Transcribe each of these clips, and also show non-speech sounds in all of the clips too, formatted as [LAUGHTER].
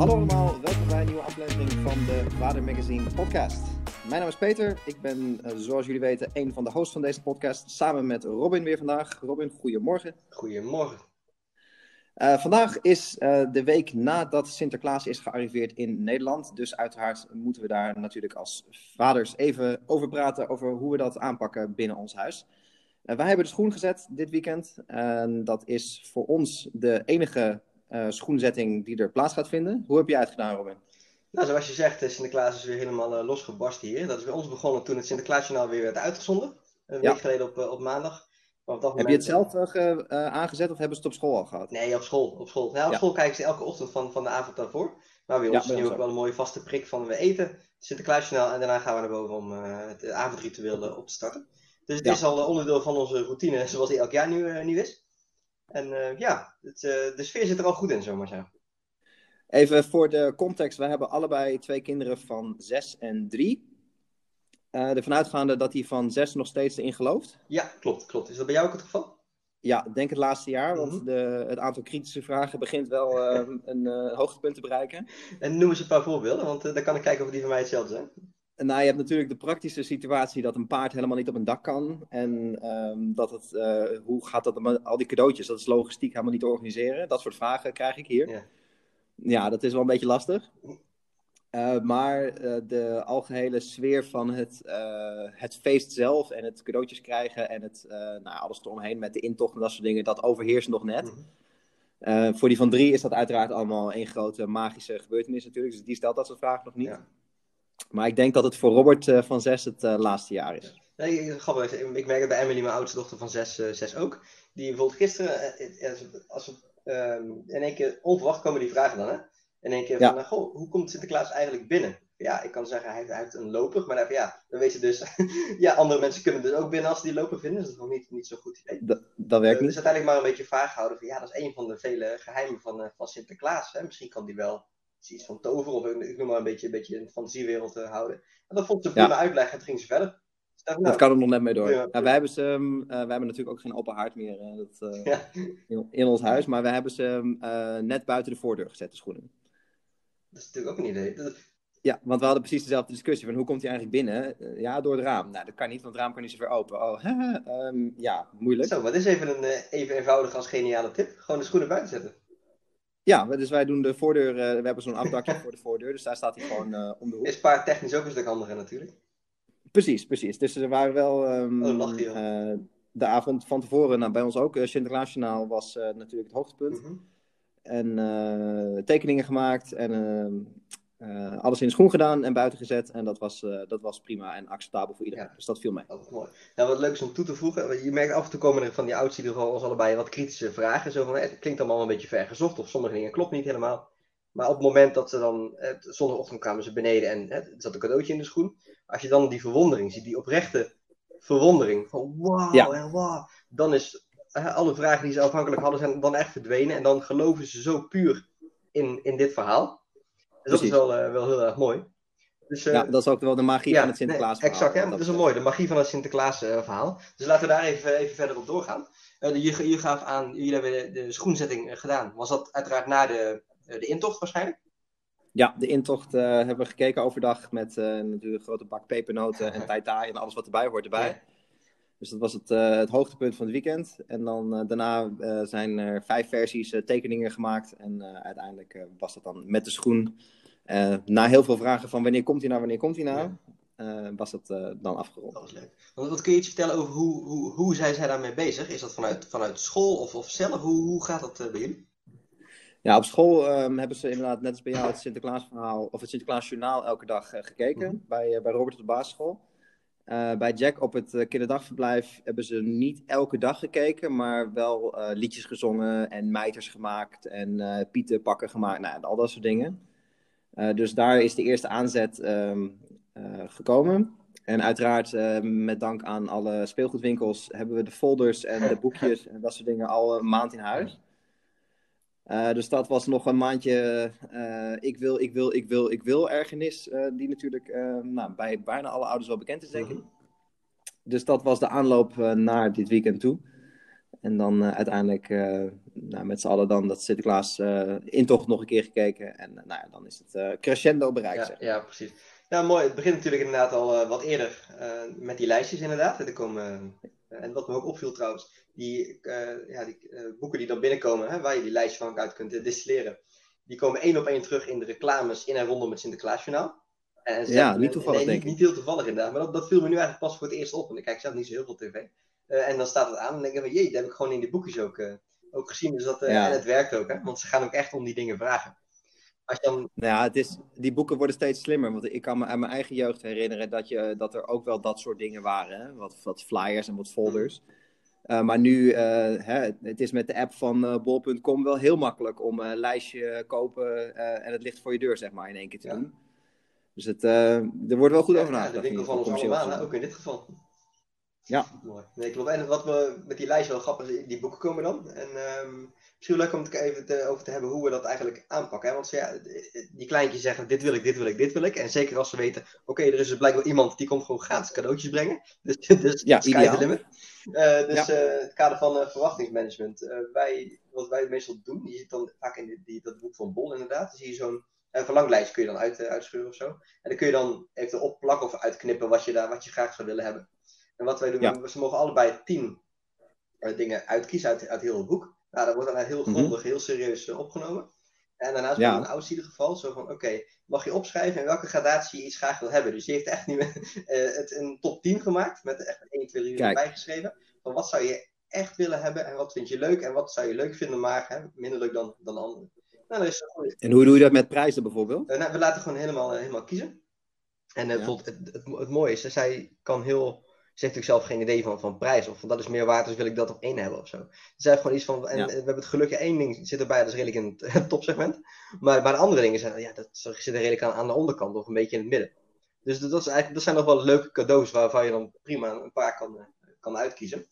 Hallo allemaal, welkom bij een nieuwe aflevering van de Vader Magazine podcast. Mijn naam is Peter, ik ben eh, zoals jullie weten een van de hosts van deze podcast, samen met Robin weer vandaag. Robin, goedemorgen. Goedemorgen. Uh, vandaag is uh, de week nadat Sinterklaas is gearriveerd in Nederland, dus uiteraard moeten we daar natuurlijk als vaders even over praten, over hoe we dat aanpakken binnen ons huis. Uh, wij hebben de schoen gezet dit weekend en dat is voor ons de enige schoenzetting die er plaats gaat vinden. Hoe heb jij het gedaan, Robin? Nou, zoals je zegt, Sinterklaas is weer helemaal uh, losgebarst hier. Dat is bij ons begonnen toen het Sinterklaasjournaal weer werd uitgezonden. Een ja. week geleden op, op maandag. Op dat heb moment... je het zelf aangezet of hebben ze het op school al gehad? Nee, op school. Op school, ja, op ja. school kijken ze elke ochtend van, van de avond daarvoor. Maar bij ons ja, is nu ook wel een mooie vaste prik van we eten Sinterklaasjournaal en daarna gaan we naar boven om het avondritueel op te starten. Dus het is al onderdeel van onze routine zoals die elk jaar nu, nu is. En uh, ja, het, uh, de sfeer zit er al goed in, zomaar zeggen. Even voor de context. Wij hebben allebei twee kinderen van zes en drie. Uh, ervan uitgaande dat die van zes nog steeds erin gelooft. Ja, klopt, klopt. Is dat bij jou ook het geval? Ja, ik denk het laatste jaar, want mm -hmm. de, het aantal kritische vragen begint wel een hoogtepunt te bereiken. En noem eens een paar voorbeelden, want dan kan ik kijken of die van mij hetzelfde zijn. Nou, je hebt natuurlijk de praktische situatie dat een paard helemaal niet op een dak kan. En um, dat het, uh, hoe gaat dat met al die cadeautjes? Dat is logistiek helemaal niet te organiseren. Dat soort vragen krijg ik hier. Ja, ja dat is wel een beetje lastig. Uh, maar uh, de algehele sfeer van het, het feest zelf en het cadeautjes krijgen en het, nou, alles eromheen met de intocht en dat soort dingen, dat overheerst nog net. Mm -hmm. voor die van drie is dat uiteraard allemaal één grote magische gebeurtenis natuurlijk. Dus die stelt dat soort vragen nog niet. Ja. Maar ik denk dat het voor Robert uh, van 6 het uh, laatste jaar is. Nee, grappig. Ik merk het bij Emily, mijn oudste dochter van 6, uh, 6 ook. Die bijvoorbeeld gisteren, als we, um, in één keer onverwacht komen die vragen dan, hè? In één keer van, ja. goh, hoe komt Sinterklaas eigenlijk binnen? Ja, ik kan zeggen, hij, hij heeft een loper, maar dan, ja, dan weet je dus, [LAUGHS] ja, andere mensen kunnen dus ook binnen als ze die loper vinden, dus dat is nog niet, niet zo'n goed idee. Dat, dat werkt niet. Dus uiteindelijk maar een beetje vaag houden van, ja, dat is een van de vele geheimen van, van Sinterklaas, hè? Misschien kan die wel iets van tover of ik noem maar een beetje, een beetje een fantasiewereld te houden. En dat vond ze prima ja. uitleggen en toen ging ze verder. Dus dat, nou, kan er nog net mee door. Ja. Wij, hebben ze, uh, wij hebben natuurlijk ook geen open haard meer uh, dat, uh, in, in, ons huis, maar wij hebben ze net buiten de voordeur gezet, de schoenen. Dat is natuurlijk ook een idee. Dat... Ja, want we hadden precies dezelfde discussie van hoe komt hij eigenlijk binnen? ja, door het raam. Nou, dat kan niet, want het raam kan niet zo ver open. Oh, [LAUGHS] um, ja, moeilijk. Zo, dit is even een even eenvoudig als geniale tip. Gewoon de schoenen buiten zetten. Ja, dus wij doen de voordeur, uh, we hebben zo'n afdakje voor de voordeur, dus daar staat hij gewoon uh, om de hoek. Is paard technisch ook een stuk handiger natuurlijk. Precies, precies. Dus er waren wel um, oh, lach je, uh, de avond van tevoren, nou, bij ons ook, Sinterklaasjournaal was natuurlijk het hoogtepunt. Mm -hmm. En tekeningen gemaakt en ehm, uh, alles in de schoen gedaan en buiten gezet. En dat was, uh, dat was prima en acceptabel voor iedereen. Ja. Dus dat viel mee. Mooi. Nou, wat leuk is om toe te voegen. Je merkt af en toe komen er van die ouders die ons allebei wat kritische vragen. Zo van, het klinkt allemaal een beetje vergezocht of sommige dingen klopt niet helemaal. Maar op het moment dat ze dan, eh, zondagochtend kwamen ze beneden en er zat een cadeautje in de schoen. Als je dan die verwondering ziet, die oprechte verwondering van wauw ja. en wow. Dan is alle vragen die ze afhankelijk hadden zijn dan echt verdwenen. En dan geloven ze zo puur in, in dit verhaal. Dus dat is wel, uh, wel heel erg mooi. Dus, uh, ja, dat is ook wel de magie ja, van het Sinterklaas nee, Exact, ja, dat is wel mooi. De magie van het Sinterklaas verhaal. Dus laten we daar even, even verder op doorgaan. je, je gaf aan, jullie hebben de, schoenzetting gedaan. Was dat uiteraard na de, de intocht waarschijnlijk? Ja, de intocht hebben we gekeken overdag met natuurlijk een grote bak pepernoten en [LAUGHS] tai en alles wat erbij hoort erbij. Ja. Dus dat was het, uh, het hoogtepunt van het weekend. En dan uh, daarna uh, zijn er vijf versies tekeningen gemaakt. En uiteindelijk was dat dan met de schoen. na heel veel vragen van wanneer komt hij nou, wanneer komt hij nou, ja. was dat dan afgerond. Dat was leuk. Want wat kun je iets vertellen over hoe, hoe, hoe zijn zij daarmee bezig? Is dat vanuit, vanuit school of, of zelf? Hoe, hoe gaat dat bij jullie? Ja, op school um, hebben ze inderdaad net als bij jou het Sinterklaasverhaal of het Sinterklaasjournaal elke dag gekeken. Mm -hmm. bij, bij Robert op de basisschool. Uh, bij Jack op het uh, kinderdagverblijf hebben ze niet elke dag gekeken, maar wel uh, liedjes gezongen en mijters gemaakt en pieten pakken gemaakt, nou, al dat soort dingen. dus daar is de eerste aanzet um, gekomen. En uiteraard, met dank aan alle speelgoedwinkels, hebben we de folders en de boekjes en dat soort dingen al een maand in huis. Uh, dus dat was nog een maandje uh, ik wil, ik wil, ik wil, ik wil ergernis. Uh, die natuurlijk nou, bij bijna alle ouders wel bekend is, denk ik. Dus dat was de aanloop naar dit weekend toe. En dan uiteindelijk nou, met z'n allen dan dat Sinterklaas intocht nog een keer gekeken. En nou dan is het crescendo bereikt. Ja, zeg. ja, precies. Nou, mooi. Het begint natuurlijk inderdaad al wat eerder met die lijstjes inderdaad. Er komen, en wat me ook opviel trouwens, die, ja, die boeken die dan binnenkomen, hè, waar je die lijstjes van uit kunt distilleren, die komen één op één terug in de reclames in en rondom het Sinterklaasjournaal. En ja, niet toevallig, denk ik. Niet, heel toevallig inderdaad. Maar dat, dat viel me nu eigenlijk pas voor het eerst op. Want ik kijk zelf niet zo heel veel tv. Uh, en dan staat het aan en denk ik van, jee, dat heb ik gewoon in de boekjes ook, ook gezien. Dus dat, ja. En het werkt ook, hè. Want ze gaan ook echt om die dingen vragen. Als je dan... Nou ja, het is, die boeken worden steeds slimmer. Want ik kan me aan mijn eigen jeugd herinneren dat, je, dat er ook wel dat soort dingen waren. Hè? Wat, wat flyers en wat folders. Uh, maar nu, uh, hè, het is met de app van uh, bol.com wel heel makkelijk om een lijstje kopen en het ligt voor je deur, zeg maar, in één keer te doen. Dus het, er wordt wel goed over nagedacht. Ja, de winkel van ons allemaal, ook in dit geval. Ja. Mooi. Nee, klopt. En wat we met die lijst wel grappig is, die boeken komen dan. En um, misschien leuk om het even te, over te hebben hoe we dat eigenlijk aanpakken. Hè? Want ja, die kleintjes zeggen, dit wil ik, dit wil ik, dit wil ik. En zeker als ze weten, oké, er is dus blijkbaar iemand die komt gewoon gratis cadeautjes brengen. [LAUGHS] Dus, dus ja, sky the limit. Uh, dus ja. uh, het kader van uh, verwachtingsmanagement. wij, wat wij meestal doen, je ziet dan vaak in die, die, dat boek van Bol inderdaad, dan zie je zo'n verlanglijst kun je dan uit, uitscheuren of zo. En dan kun je dan even opplakken of uitknippen wat je, daar, wat je graag zou willen hebben. En wat wij doen, ja. ze mogen allebei tien dingen uitkiezen uit, uit heel het boek. Nou, dat wordt dan heel grondig, mm -hmm. heel serieus opgenomen. En daarnaast ja. een oudste in ieder geval zo van, oké, okay, mag je opschrijven in welke gradatie je iets graag wil hebben. Dus je heeft echt niet uh, [LAUGHS] het een top 10 gemaakt, met echt 1, 2, 3 erbij geschreven. Van wat zou je echt willen hebben en wat vind je leuk en wat zou je leuk vinden, maar hè, minder leuk dan, dan anderen. Nou, is en hoe doe je dat met prijzen bijvoorbeeld? Uh, nou, we laten gewoon helemaal, uh, helemaal kiezen. En uh, ja. het, het, het, het, mooie is, zij kan heel heeft natuurlijk zelf geen idee van, van prijs. Of van dat is meer waard, dus wil ik dat op één hebben of zo. Ze heeft gewoon iets van. En ja. we hebben het geluk, één ding zit erbij, dat is redelijk in het [LAUGHS] topsegment. Maar bij de andere dingen zijn, ja, dat zit er redelijk aan, aan de onderkant of een beetje in het midden. Dus dat, is eigenlijk, dat zijn nog wel leuke cadeaus waarvan je dan prima een paar kan, kan uitkiezen.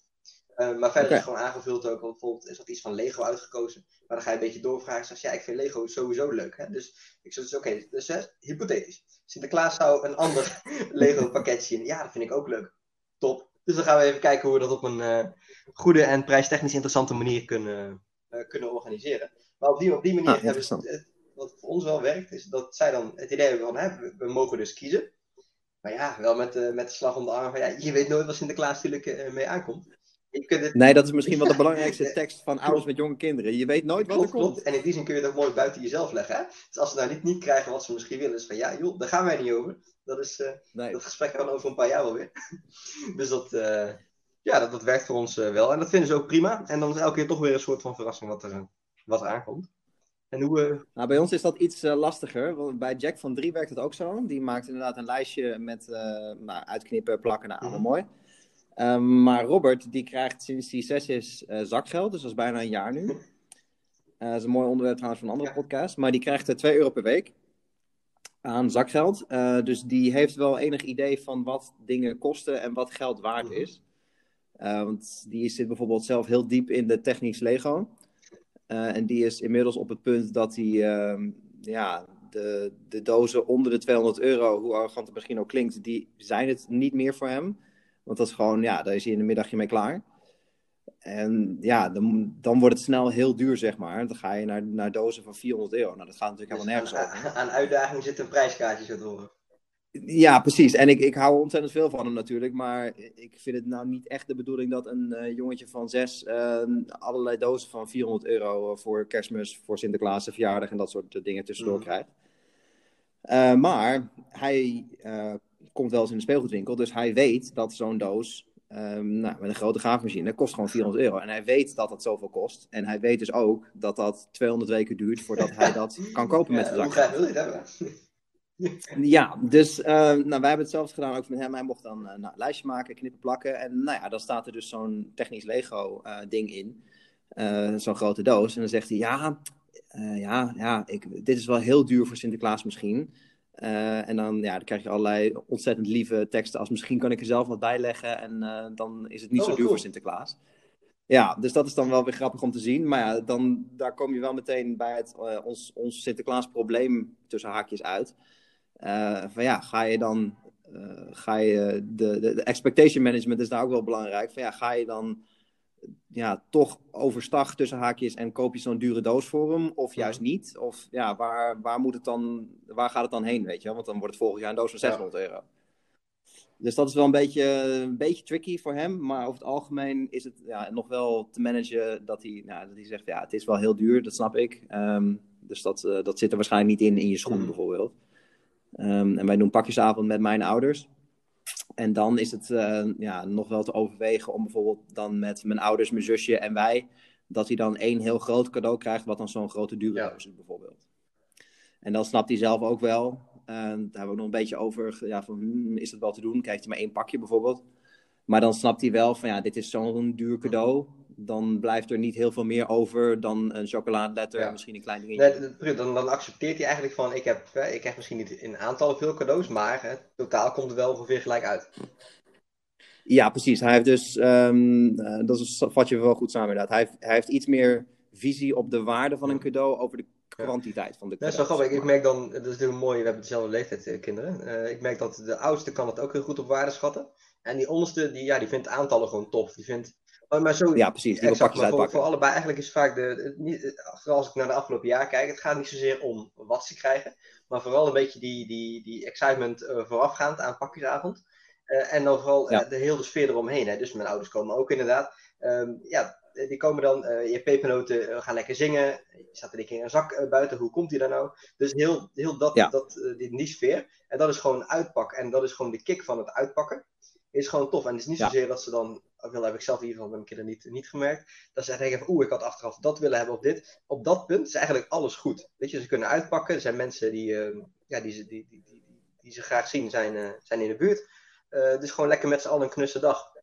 Uh, maar verder okay. is gewoon aangevuld ook, want bijvoorbeeld is dat iets van Lego uitgekozen. Maar dan ga je een beetje doorvragen. Zeg ja, ik vind Lego sowieso leuk. Hè? Dus ik zeg, dus, oké, okay, dus hè, hypothetisch. Sinterklaas zou een ander [LAUGHS] Lego pakketje in. Ja, dat vind ik ook leuk. Top. Dus dan gaan we even kijken hoe we dat op een uh, goede en prijstechnisch interessante manier kunnen, uh, kunnen organiseren. Maar op die, op die manier ah, hebben wat voor ons wel werkt, is dat zij dan het idee hebben van, hè, we, we mogen dus kiezen. Maar ja, wel met, uh, met de slag om de arm van, ja, je weet nooit wat Sinterklaas natuurlijk mee aankomt. Het... Nee, dat is misschien wel de [LAUGHS] belangrijkste tekst van ouders met jonge kinderen. Je weet nooit wat klopt, er komt. En in die zin kun je ook mooi buiten jezelf leggen. Hè? Dus als ze nou niet, niet krijgen wat ze misschien willen, is van ja, joh, daar gaan wij niet over. Dat, is, uh, nee. dat gesprek kan over een paar jaar alweer. [LAUGHS] dus dat, uh, ja, dat, dat werkt voor ons uh, wel. En dat vinden ze ook prima. En dan is elke keer toch weer een soort van verrassing wat er, wat er aankomt. En hoe, nou, bij ons is dat iets lastiger. Want bij Jack van 3 werkt het ook zo. Die maakt inderdaad een lijstje met nou, uitknippen, plakken, nou, allemaal mm -hmm. mooi. Um, maar Robert, die krijgt sinds hij zes is uh, zakgeld, dus dat is bijna een jaar nu. Uh, [LAUGHS] dat is een mooi onderwerp trouwens van een andere ja. podcast. Maar die krijgt uh, 2 euro per week aan zakgeld. Uh, dus die heeft wel enig idee van wat dingen kosten en wat geld waard is. Uh, want die zit bijvoorbeeld zelf heel diep in de technisch Lego. Uh, en die is inmiddels op het punt dat hij uh, ja, de, de dozen onder de 200 euro, hoe arrogant het misschien ook klinkt, die zijn het niet meer voor hem. Want dat is gewoon, ja, daar is hij in een middagje mee klaar. En ja, dan, dan wordt het snel heel duur, zeg maar. Dan ga je naar, naar dozen van 400 euro. Nou, dat gaat natuurlijk dus helemaal nergens aan, over. Aan uitdaging zit een prijskaartje zo horen. Ja, precies. En ik, ik hou ontzettend veel van hem natuurlijk. Maar ik vind het nou niet echt de bedoeling dat een uh, jongetje van zes uh, allerlei dozen van 400 euro voor kerstmis, voor Sinterklaas, verjaardag en dat soort dingen tussendoor mm. krijgt. Uh, maar hij komt wel eens in de speelgoedwinkel, dus hij weet dat zo'n doos Um, nou, met een grote graafmachine kost gewoon 400 euro. En hij weet dat dat zoveel kost. En hij weet dus ook dat dat 200 weken duurt voordat hij dat [LAUGHS] kan kopen met zijn zak. Hoe graag wil je het hebben? [LAUGHS] ja, dus uh, nou, wij hebben hetzelfde gedaan ook met hem. Hij mocht dan uh, nou, een lijstje maken, knippen, plakken. En nou ja, dan staat er dus zo'n technisch Lego uh, ding in. zo'n grote doos. En dan zegt hij, ja, ja, ja ik, dit is wel heel duur voor Sinterklaas misschien. Uh, en dan, ja, dan krijg je allerlei ontzettend lieve teksten als misschien kan ik er zelf wat bij leggen en uh, dan is het niet oh, zo duur voor Sinterklaas. Ja, dus dat is dan wel weer grappig om te zien. Maar ja, dan, daar kom je wel meteen bij het, uh, ons, ons Sinterklaas probleem tussen haakjes uit. van ja, ga je dan, ga je, de, de, de, expectation management is daar ook wel belangrijk. Van ja, ga je dan ja, toch overstag tussen haakjes en koop je zo'n dure doos voor hem, of juist niet? Of ja, waar, waar, moet het dan, waar gaat het dan heen, weet je? Want dan wordt het volgend jaar een doos van 600 euro. Dus dat is wel een beetje, een beetje tricky voor hem. Maar over het algemeen is het ja, nog wel te managen dat hij, nou, dat hij zegt: ja, het is wel heel duur, dat snap ik. Ehm, dus dat, uh, dat zit er waarschijnlijk niet in in je schoen, mm. bijvoorbeeld. Um, en wij doen pakjesavond met mijn ouders. En dan is het uh, ja, nog wel te overwegen om bijvoorbeeld dan met mijn ouders, mijn zusje en wij, dat hij dan één heel groot cadeau krijgt, wat dan zo'n grote dure ja. is, bijvoorbeeld. En dan snapt hij zelf ook wel. Uh, daar hebben we ook nog een beetje over. Ja, van, hmm, is dat wel te doen? Krijgt hij maar één pakje bijvoorbeeld. Maar dan snapt hij wel van ja, dit is zo'n duur cadeau. Dan blijft er niet heel veel meer over dan een chocoladeletter en misschien een klein dingetje. Nee, dan, dan accepteert hij eigenlijk van ik heb, ik heb misschien niet in aantal veel cadeaus, maar hè, totaal komt het wel ongeveer gelijk uit. Ja, precies. Hij heeft dus, um, dat is, vat je wel goed samen inderdaad. Hij heeft, hij heeft iets meer visie op de waarde van een cadeau over de kwantiteit van de cadeaus. Dat is wel grappig. Ik merk dan, dat is natuurlijk mooi, we hebben dezelfde leeftijd eh, kinderen. Uh, ik merk dat de oudste kan het ook heel goed op waarde schatten. En die onderste, die, ja, die vindt aantallen gewoon tof. Die vindt, oh, maar zo, ja, precies. Die exact, maar voor, voor, allebei eigenlijk is vaak de, niet, als ik naar de afgelopen jaar kijk, het gaat niet zozeer om wat ze krijgen, maar vooral een beetje die, die, die excitement uh, voorafgaand aan pakjesavond. Uh, en dan vooral ja. de hele sfeer eromheen. Hè. Dus mijn ouders komen ook inderdaad. Um, ja, die komen dan, je pepernoten gaan lekker zingen. Je staat er een keer in een zak buiten, hoe komt die daar nou? Dus heel, heel dat, ja. dat, die, die sfeer. En dat is gewoon uitpakken. En dat is gewoon de kick van het uitpakken is gewoon tof. En het is niet zozeer dat ze dan, wel heb ik zelf in ieder geval mijn kinderen niet, niet gemerkt, dat ze denken van oeh, ik had achteraf dat willen hebben of dit. Op dat punt is eigenlijk alles goed. Weet je, ze kunnen uitpakken. Er zijn mensen die, uh, ja, die, die, die, die, die, ze graag zien, zijn, uh, zijn in de buurt. Uh, dus gewoon lekker met z'n allen een knusse dag.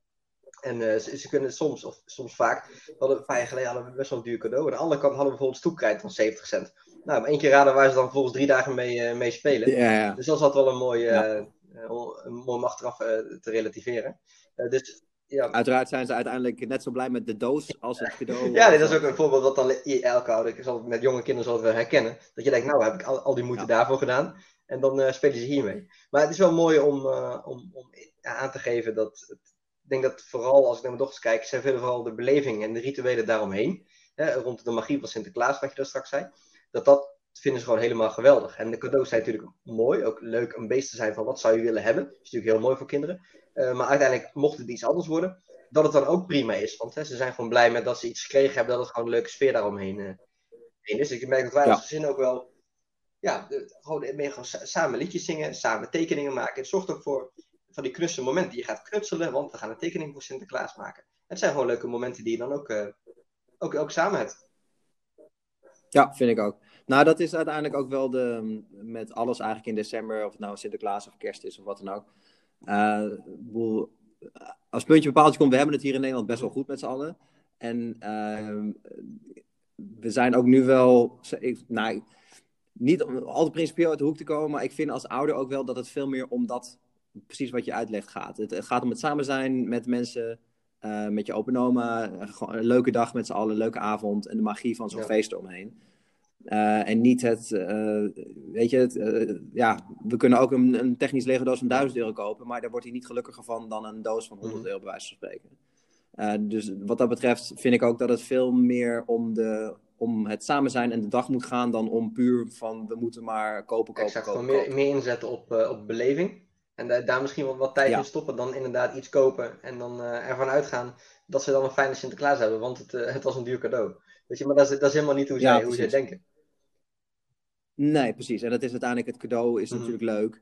En ze, ze, kunnen soms, of soms vaak, we hadden, een paar jaar geleden hadden we best wel een duur cadeau. Aan de andere kant hadden we bijvoorbeeld stoepkrijt van 70 cent. Nou, maar één keer raden waar ze dan volgens drie dagen mee, mee spelen. Ja, ja. Dus dat is altijd wel een mooie, ja. Eh, om, om achteraf eh, te relativeren. Eh, dus ja. Uiteraard zijn ze uiteindelijk net zo blij met de doos als het cadeau. ja, dit is ook een voorbeeld wat dan elke ouder zal met jonge kinderen zal herkennen. Dat je denkt, nou heb ik al, al die moeite daarvoor gedaan. En dan uh, spelen ze hiermee. Maar het is wel mooi om, uh, om, om aan te geven dat. Het, ik denk dat vooral als ik naar mijn dochters kijk, zijn veel vooral de beleving en de rituelen daaromheen. Hè, rond de magie van Sinterklaas, wat je daar straks zei. Dat dat vinden ze gewoon helemaal geweldig. En de cadeaus zijn natuurlijk mooi, ook leuk om bezig te zijn van wat zou je willen hebben. Dat is natuurlijk heel mooi voor kinderen. Uh, maar uiteindelijk mocht het iets anders worden, dat het dan ook prima is. Want hè, ze zijn gewoon blij met dat ze iets gekregen hebben, dat het gewoon een leuke sfeer daaromheen uh, is. Dus ik merk dat wij als gezin ook wel, ja, de, gewoon, meer gewoon samen liedjes zingen, samen tekeningen maken. Het zorgt ook voor van die knusse momenten. Je gaat knutselen, want we gaan een tekening voor Sinterklaas maken. Het zijn gewoon leuke momenten die je dan ook, uh, ook, ook samen hebt. Ja, vind ik ook. Nou, dat is uiteindelijk ook wel de, met alles eigenlijk in december, of het nou Sinterklaas of kerst is of wat dan ook. Uh, als puntje bepaald komt, we hebben het hier in Nederland best wel goed met z'n allen. En uh, we zijn ook nu wel, ik, nou, niet om altijd principieel uit de hoek te komen, maar ik vind als ouder ook wel dat het veel meer om dat, precies wat je uitlegt, gaat. Het, het gaat om het samen zijn met mensen, uh, met je open oma, een leuke dag met z'n allen, een leuke avond en de magie van zo'n ja. feest eromheen. Uh, en niet het, uh, weet je, het, uh, ja, we kunnen ook een, een technisch Lego doos van 1000 euro kopen, maar daar wordt hij niet gelukkiger van dan een doos van 100 mhm. euro, bij wijze van spreken. dus wat dat betreft vind ik ook dat het veel meer om, de, om het samen zijn en de dag moet gaan dan om puur van we moeten maar kopen, kopen, exact, kopen. Meer, meer inzetten op, op beleving. En daar, daar misschien wat, wat tijd ja. in stoppen, dan inderdaad iets kopen en dan ervan uitgaan dat ze dan een fijne Sinterklaas hebben, want het, [LAUGHS] het was een duur cadeau. Weet je, maar dat is, dat is helemaal niet hoe zij, ja, hoe zij denken. Nee, precies. En dat is uiteindelijk het cadeau, is mm. natuurlijk leuk.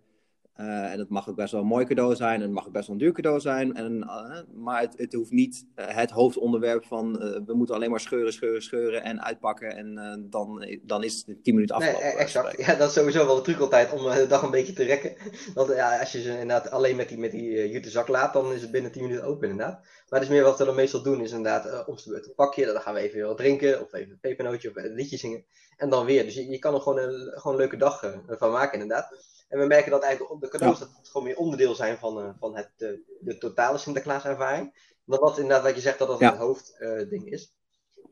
Uh, en het mag ook best wel een mooi cadeau zijn. En het mag ook best wel een duur cadeau zijn. En, uh, maar het, het, hoeft niet uh, het hoofdonderwerp van we moeten alleen maar scheuren, scheuren, scheuren en uitpakken. En dan, dan is het 10 minuten afgelopen. Nee, exact. Ja, dat is sowieso wel de truc altijd om de dag een beetje te rekken. Want ja, als je ze inderdaad alleen met die, met die jute zak laat, dan is het binnen 10 minuten open inderdaad. Maar het is meer wat we dan meestal doen, is inderdaad om te een pakje. Dan gaan we even wat drinken, of even een pepernootje, of een liedje zingen. En dan weer. Dus je, je kan er gewoon een, gewoon een leuke dag van maken inderdaad. En we merken dat eigenlijk de cadeaus ja. dat het gewoon meer onderdeel zijn van, uh, van het, de, de totale Sinterklaas-ervaring. Dat dat inderdaad, wat je zegt, dat dat ja. het hoofdding uh, is.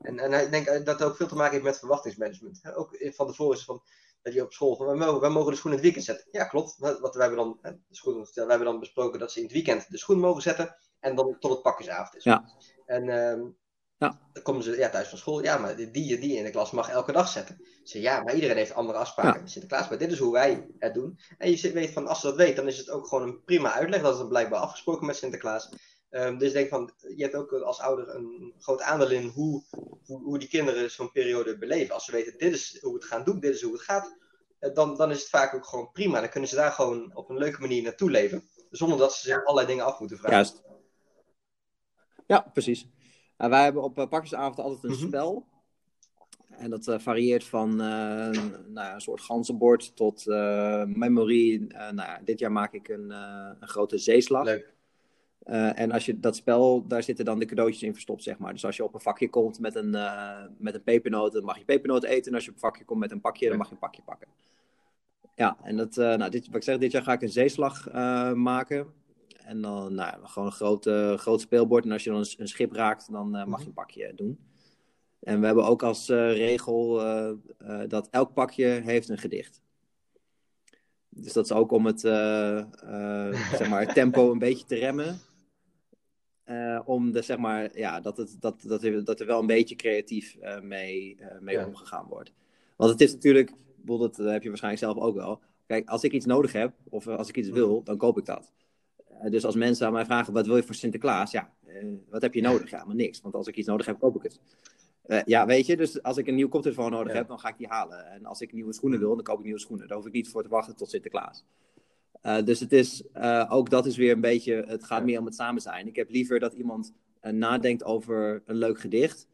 En, en ik denk dat het ook veel te maken heeft met verwachtingsmanagement. Ook van tevoren is van, dat je op school van, wij mogen, wij mogen de schoen in het weekend zetten. Ja, klopt. Wat, wij, hebben dan, de wij hebben dan besproken dat ze in het weekend de schoen mogen zetten. En dan tot het pakjesavond is. Ja. En, uh, Ja. Dan komen ze ja, thuis van school. Ja, maar die, die die in de klas mag elke dag zetten. Ze ja, maar iedereen heeft andere afspraken Ja. Sinterklaas. Maar dit is hoe wij het doen. En je weet van, als ze dat weet, dan is het ook gewoon een prima uitleg. Dat is dan blijkbaar afgesproken met Sinterklaas. Ehm, dus denk van, je hebt ook als ouder een groot aandeel in hoe, hoe, hoe die kinderen zo'n periode beleven. Als ze weten, dit is hoe we het gaan doen, dit is hoe het gaat. eh, Dan, dan is het vaak ook gewoon prima. Dan kunnen ze daar gewoon op een leuke manier naartoe leven. Zonder dat ze zich allerlei dingen af moeten vragen. Juist. Ja, precies. Uh, wij hebben op uh, pakjesavond altijd een Mhm. spel. En dat uh, varieert van uh, nou, ja, een soort ganzenbord tot uh, memory. nou, ja, dit jaar maak ik een, een grote zeeslag. Leuk. En als je dat spel, daar zitten dan de cadeautjes in verstopt, zeg maar. Dus als je op een vakje komt met een, met een pepernoot, dan mag je pepernoot eten. En als je op een vakje komt met een pakje, dan mag je een pakje pakken. Ja, en dat, nou, dit, wat ik zeg, dit jaar ga ik een zeeslag maken. En dan nou, gewoon een groot, groot speelbord. En als je dan een, een schip raakt, dan uh, mag je een pakje doen. En we hebben ook als regel dat elk pakje heeft een gedicht. Dus dat is ook om het, zeg maar, het tempo een beetje te remmen. Uh, om de, zeg maar, ja, dat, het, dat, dat, er, dat er wel een beetje creatief uh, mee, uh, mee ja. omgegaan wordt. Want het is natuurlijk, dat heb je waarschijnlijk zelf ook wel. Kijk, als ik iets nodig heb, of als ik iets wil, dan koop ik dat. Dus als mensen aan mij vragen, wat wil je voor Sinterklaas? Ja, wat heb je nodig? Ja, maar niks. Want als ik iets nodig heb, koop ik het. ja, weet je, dus als ik een nieuw koptelefoon nodig ja. heb, dan ga ik die halen. En als ik nieuwe schoenen wil, dan koop ik nieuwe schoenen. Daar hoef ik niet voor te wachten tot Sinterklaas. Uh, dus het is, uh, ook dat is weer een beetje, het gaat meer om het samen zijn. Ik heb liever dat iemand nadenkt over een leuk gedicht,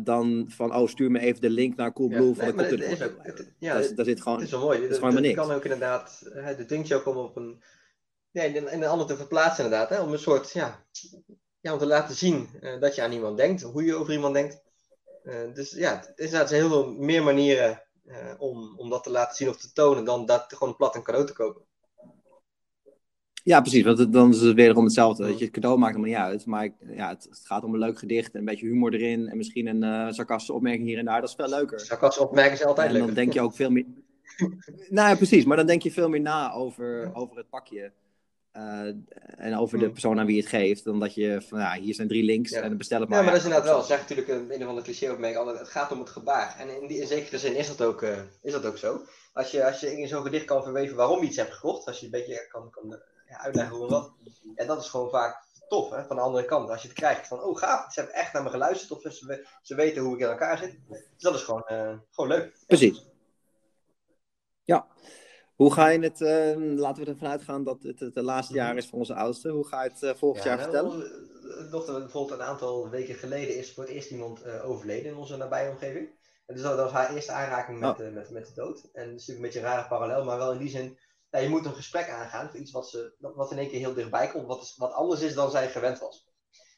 dan van, oh, stuur me even de link naar Coolblue ja, van nee, de het, ja, daar, zit gewoon, het is wel mooi. Het is gewoon maar niks. kan ook inderdaad, de dingetje ook om op een, in, in een ander te verplaatsen inderdaad, hè, om een soort, ja, ja om te laten zien dat je aan iemand denkt, hoe je over iemand denkt. dus ja, het is inderdaad heel veel meer manieren om, om dat te laten zien of te tonen dan dat gewoon plat een cadeau te kopen. Ja, precies. Want dan is het wederom hetzelfde. Dat je het cadeau maakt er maar niet uit. Maar ik, ja, het, het, gaat om een leuk gedicht, een beetje humor erin en misschien een uh, sarcastische opmerking hier en daar. Dat is veel leuker. Sarcastische opmerkingen is altijd en leuk. dan denk je ook veel meer. [LAUGHS] nou ja, precies. Maar dan denk je veel meer na over, over het pakje. Uh, en over de persoon aan wie je het geeft. Dan dat je van ja, hier zijn drie links ja. en bestel het maar. Ja, maar dat is inderdaad wel. Zeg natuurlijk een, een of andere cliché opmerking. Het gaat om het gebaar. En in, die, in zekere zin is dat ook, uh, is dat ook zo. Als je, als je in zo'n gedicht kan verweven waarom je iets hebt gekocht. Als je een beetje kan, kan ja, uitleggen hoe en wat. En dat is gewoon vaak tof, hè, van de andere kant. Als je het krijgt van, oh gaaf, ze hebben echt naar me geluisterd. Of ze, ze weten hoe ik in elkaar zit. Dus dat is gewoon, uh, gewoon leuk. Precies. Ja. Hoe ga je het, uh, laten we ervan uitgaan dat het het laatste jaar is voor onze oudste. Hoe ga je het uh, volgend ja, jaar nou, vertellen? Nog bijvoorbeeld een aantal weken geleden is voor het eerst iemand uh, overleden in onze nabije omgeving. En dus dat was haar eerste aanraking met, oh. met, met de dood. En dat is natuurlijk een beetje een rare parallel, maar wel in die zin ja, je moet een gesprek aangaan voor iets wat, ze, wat in één keer heel dichtbij komt, wat, is, wat anders is dan zij gewend was.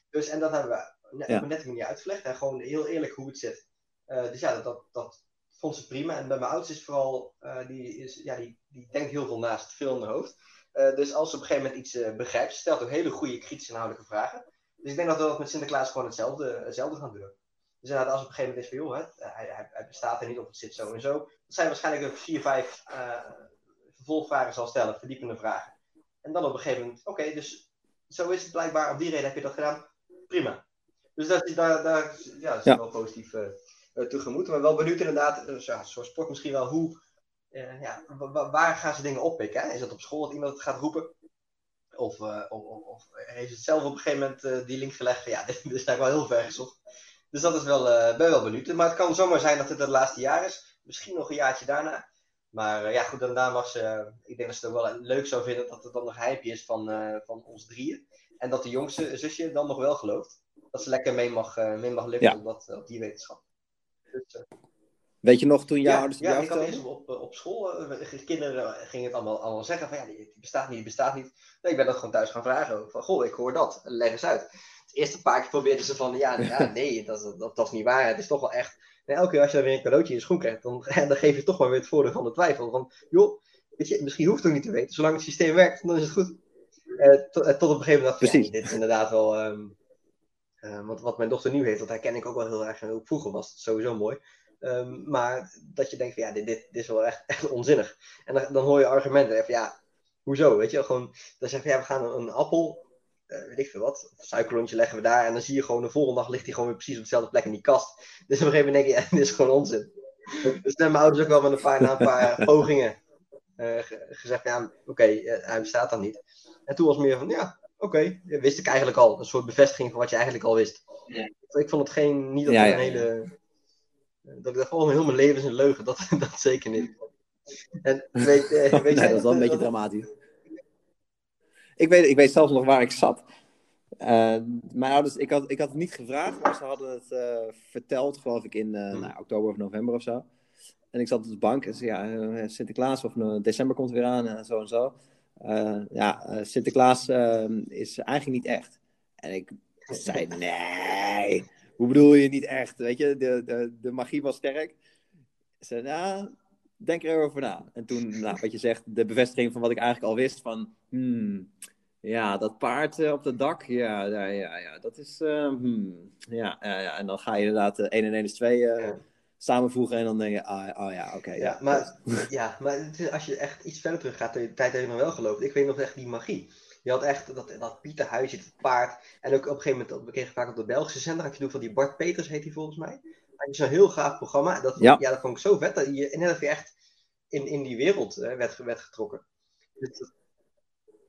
Dus, en dat hebben we net, ja. op net manier uitgelegd en gewoon heel eerlijk hoe het zit. Dus ja, dat, dat, dat, vond ze prima. En bij mijn oudste is vooral, uh, die, is, ja, die, die denkt heel veel naast, veel in haar hoofd. Uh, dus als ze op een gegeven moment iets begrijpt, ze stelt ook hele goede kritische inhoudelijke vragen. Dus ik denk dat we dat met Sinterklaas gewoon hetzelfde, hetzelfde gaan doen. Dus inderdaad, als op een gegeven moment is van, joh, hè, hij, hij, hij bestaat er niet of het zit zo en zo. Dat zijn waarschijnlijk ook vier, vijf vervolgvragen zal stellen, verdiepende vragen. En dan op een gegeven moment, oké, okay, dus zo is het blijkbaar, op die reden heb je dat gedaan, prima. Dus dat, daar, daar ja, dat is ja. wel positief tegemoet. Maar wel benieuwd inderdaad, dus, ja, zoals sport misschien wel, hoe, uh, ja, waar gaan ze dingen oppikken? Hè? Is dat op school dat iemand het gaat roepen? Of, of, of, heeft het zelf op een gegeven moment die link gelegd van, ja, dit, [LAUGHS] dit is eigenlijk wel heel ver gezocht. Dus dat is wel, ben wel benieuwd. Maar het kan zomaar zijn dat het het laatste jaar is. Misschien nog een jaartje daarna. Maar uh, ja, goed, daarna. Uh, ik denk dat ze het wel leuk zou vinden dat het dan nog hype is van, uh, van ons drieën. En dat de jongste zusje dan nog wel gelooft. Dat ze lekker mee mag, mee mag ja. op, dat, op die wetenschap. Weet je nog toen jouw ja, ouders Ja, ik had eerst op, op school. kinderen gingen het allemaal, allemaal zeggen van ja, die, die bestaat niet, die bestaat niet. Nee, ik ben dat gewoon thuis gaan vragen. Van goh, ik hoor dat. Leg eens uit. Het eerste paar keer probeerden ze van ja, ja [LAUGHS] nee, dat, dat, dat is niet waar. Het is toch wel echt. En elke keer als je dan weer een cadeautje in je schoen krijgt, dan, [LAUGHS] dan geef je toch maar weer het voordeel van de twijfel. Van, joh, weet je, misschien hoeft het ook niet te weten. Zolang het systeem werkt, dan is het goed. Uh, tot, tot op een gegeven moment dacht ik, ja, dit is inderdaad wel... Um, uh, want wat mijn dochter nu heeft, dat herken ik ook wel heel erg. En ook vroeger was het sowieso mooi. Um, maar dat je denkt van, ja, dit, dit, dit is wel echt, [LAUGHS] echt onzinnig. En dan, dan hoor je argumenten van, ja, hoezo, weet je. Gewoon, dan zeg je, ja, we gaan een, een appel uh, weet ik veel wat, suikerrondje leggen we daar. En dan zie je gewoon de volgende dag ligt hij gewoon weer precies op dezelfde plek in die kast. Dus op een gegeven moment denk je, [LAUGHS] ja, dit is gewoon onzin. Dus zijn mijn ouders ook wel met een paar, na een paar [LAUGHS] pogingen uh, gezegd, ja, oké, hij bestaat dan niet. En toen was meer van, ja, oké, wist ik eigenlijk al. Een soort bevestiging van wat je eigenlijk al wist. Ja. Ik vond het geen, niet dat ja, een hele... Dat ik dacht, oh, heel mijn leven is een leugen. [LAUGHS] Dat, dat zeker niet. En weet, [LAUGHS] weet nee, dat is wel een beetje dramatisch. Ik weet, ik weet zelfs nog waar ik zat. Uh, mijn ouders, ik had, ik had het niet gevraagd, maar ze hadden het uh, verteld, geloof ik, in uh, nou, oktober of november of zo. En ik zat op de bank en zei, ja, Sinterklaas of december komt weer aan en zo en zo. Ja, Sinterklaas is eigenlijk niet echt. En ik zei, nee, hoe bedoel je niet echt? Weet je, de, de, de magie was sterk. Ik zei, nou, denk er over na. En toen, nou, wat je zegt, de bevestiging van wat ik eigenlijk al wist, van, hmm, ja, dat paard uh, op het dak, ja, ja, ja, dat is, hmm, ja, ja, en dan ga je inderdaad uh, 1 en 1 is 2 ja. Samenvoegen en dan denk je, ah, oh ja, oké. Okay, ja, ja, maar, [LAUGHS] ja, maar als je echt iets verder terug gaat, de tijd je nog wel geloofd. Ik weet nog echt die magie. Je had echt dat, dat Pieterhuisje, het paard. En ook op een gegeven moment, we kregen vaak op de Belgische zender, had je toen van die Bart Peters, heet hij volgens mij. Had je zo'n heel gaaf programma. Dat, ja. ja. dat vond ik zo vet, dat je, en dat je echt in, in die wereld uh, werd, werd getrokken. Dus,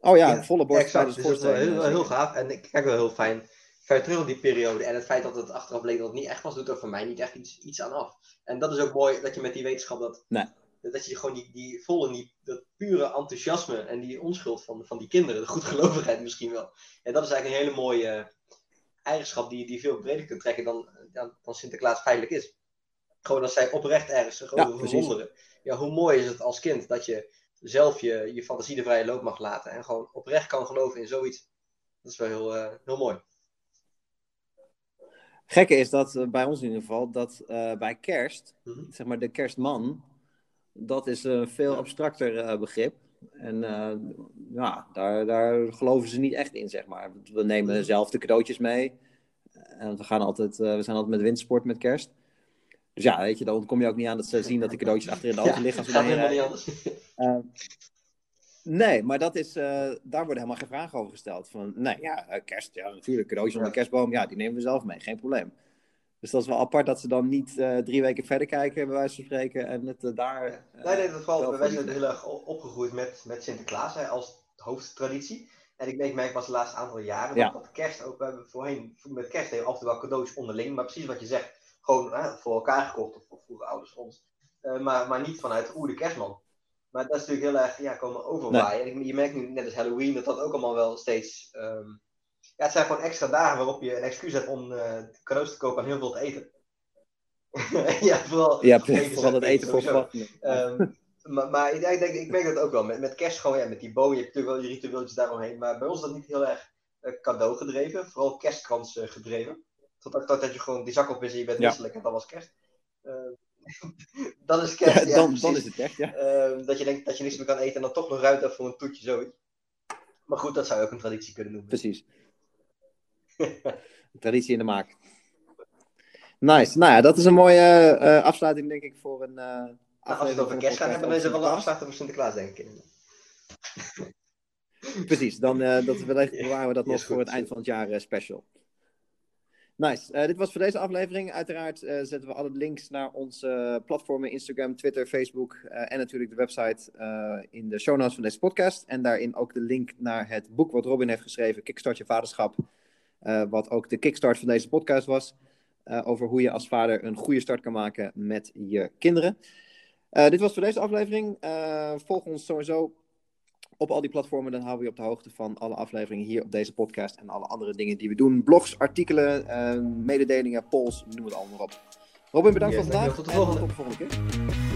oh ja, volle borst. Exact, dus dat is wel heel, heel gaaf. En ik kijk wel heel fijn ver terug op die periode. En het feit dat het achteraf bleek dat het niet echt was, doet er voor mij niet echt iets, iets aan af. En dat is ook mooi, dat je met die wetenschap dat... Nee dat je gewoon die, die volle, die, dat pure enthousiasme en die onschuld van, van die kinderen, de goedgelovigheid misschien wel. En dat is eigenlijk een hele mooie eigenschap die, die veel breder kunt trekken dan, dan, dan Sinterklaas feitelijk is. Gewoon als zij oprecht ergens over ja, verwonderen. Ja, hoe mooi is het als kind dat je zelf je, je fantasie de vrije loop mag laten en gewoon oprecht kan geloven in zoiets. Dat is wel heel, uh, heel mooi. Gekke is dat uh, bij ons in ieder geval, dat uh, bij kerst, mm -hmm. zeg maar de kerstman, dat is een veel abstracter uh, begrip. En uh, ja, daar, daar geloven ze niet echt in, zeg maar. We nemen zelf de cadeautjes mee. En we, gaan altijd, uh, we zijn altijd met windsport met kerst. Dus ja, weet je, dan kom je ook niet aan dat ze zien dat die cadeautjes achter in de [LAUGHS] auto liggen. Als we helemaal niet anders. Nee, maar dat is, daar worden helemaal geen vragen over gesteld. Van, nee, ja, kerst, ja, natuurlijk, cadeautjes onder de kerstboom, ja, die nemen we zelf mee, geen probleem. Dus dat is wel apart dat ze dan niet uh, drie weken verder kijken, bij wijze van spreken, en het uh, daar... Nee, nee, dat valt. Wij zijn heel erg opgegroeid met, met Sinterklaas hè, als hoofdtraditie. En ik, merk pas de laatste aantal jaren ja. dat kerst ook, we hebben voorheen, met kerst hebben we af en toe wel cadeautjes onderling, maar precies wat je zegt, gewoon voor elkaar gekocht, of, of vroeger ouders ons. maar, maar niet vanuit oeh, de kerstman. Maar dat is natuurlijk heel erg, ja, komen overwaaien. En je merkt nu, net als Halloween, dat dat ook allemaal wel steeds... Um, ja, het zijn gewoon extra dagen waarop je een excuus hebt om uh, cadeaus te kopen en heel veel te eten. [LAUGHS] ja, vooral, ja, vooral het eten voor um, maar, maar ik, denk, ik merk dat ook wel. Met, met kerst gewoon, ja, met die boom, je hebt natuurlijk wel je ritueeltjes daaromheen. Maar bij ons is dat niet heel erg uh, cadeau gedreven. Vooral kerstkrans uh, gedreven. Totdat dat, dat je gewoon die zak op is en je bent wisselijk en dat was kerst. [LAUGHS] dan is kerst, ja, dan, dan, is het echt, ja. Ehm, dat je denkt dat je niks meer kan eten en dan toch nog ruimte hebt voor een toetje, zoiets. Maar goed, dat zou je ook een traditie kunnen noemen. Precies. [LAUGHS] Traditie in de maak. Nice. Nou ja, dat is een mooie uh, afsluiting, denk ik, voor een. Uh, nou, als we het over kerst gaan hebben, dan is er wel een afsluiting voor Sinterklaas, denk ik. Precies, dan uh, dat, wellicht [LAUGHS] bewaren we dat nog voor het eind van het jaar special. Nice. Uh, dit was voor deze aflevering. Uiteraard uh, zetten we alle links naar onze platformen: Instagram, Twitter, Facebook uh, en natuurlijk de website in de show notes van deze podcast. En daarin ook de link naar het boek wat Robin heeft geschreven: Kickstart je vaderschap. wat ook de kickstart van deze podcast was. over hoe je als vader een goede start kan maken met je kinderen. dit was voor deze aflevering. volg ons sowieso op al die platformen. Dan houden we je op de hoogte van alle afleveringen hier op deze podcast en alle andere dingen die we doen. Blogs, artikelen, uh, mededelingen, polls, noem het allemaal op. Robin, bedankt yes, voor vandaag. Tot de volgende, tot de volgende keer.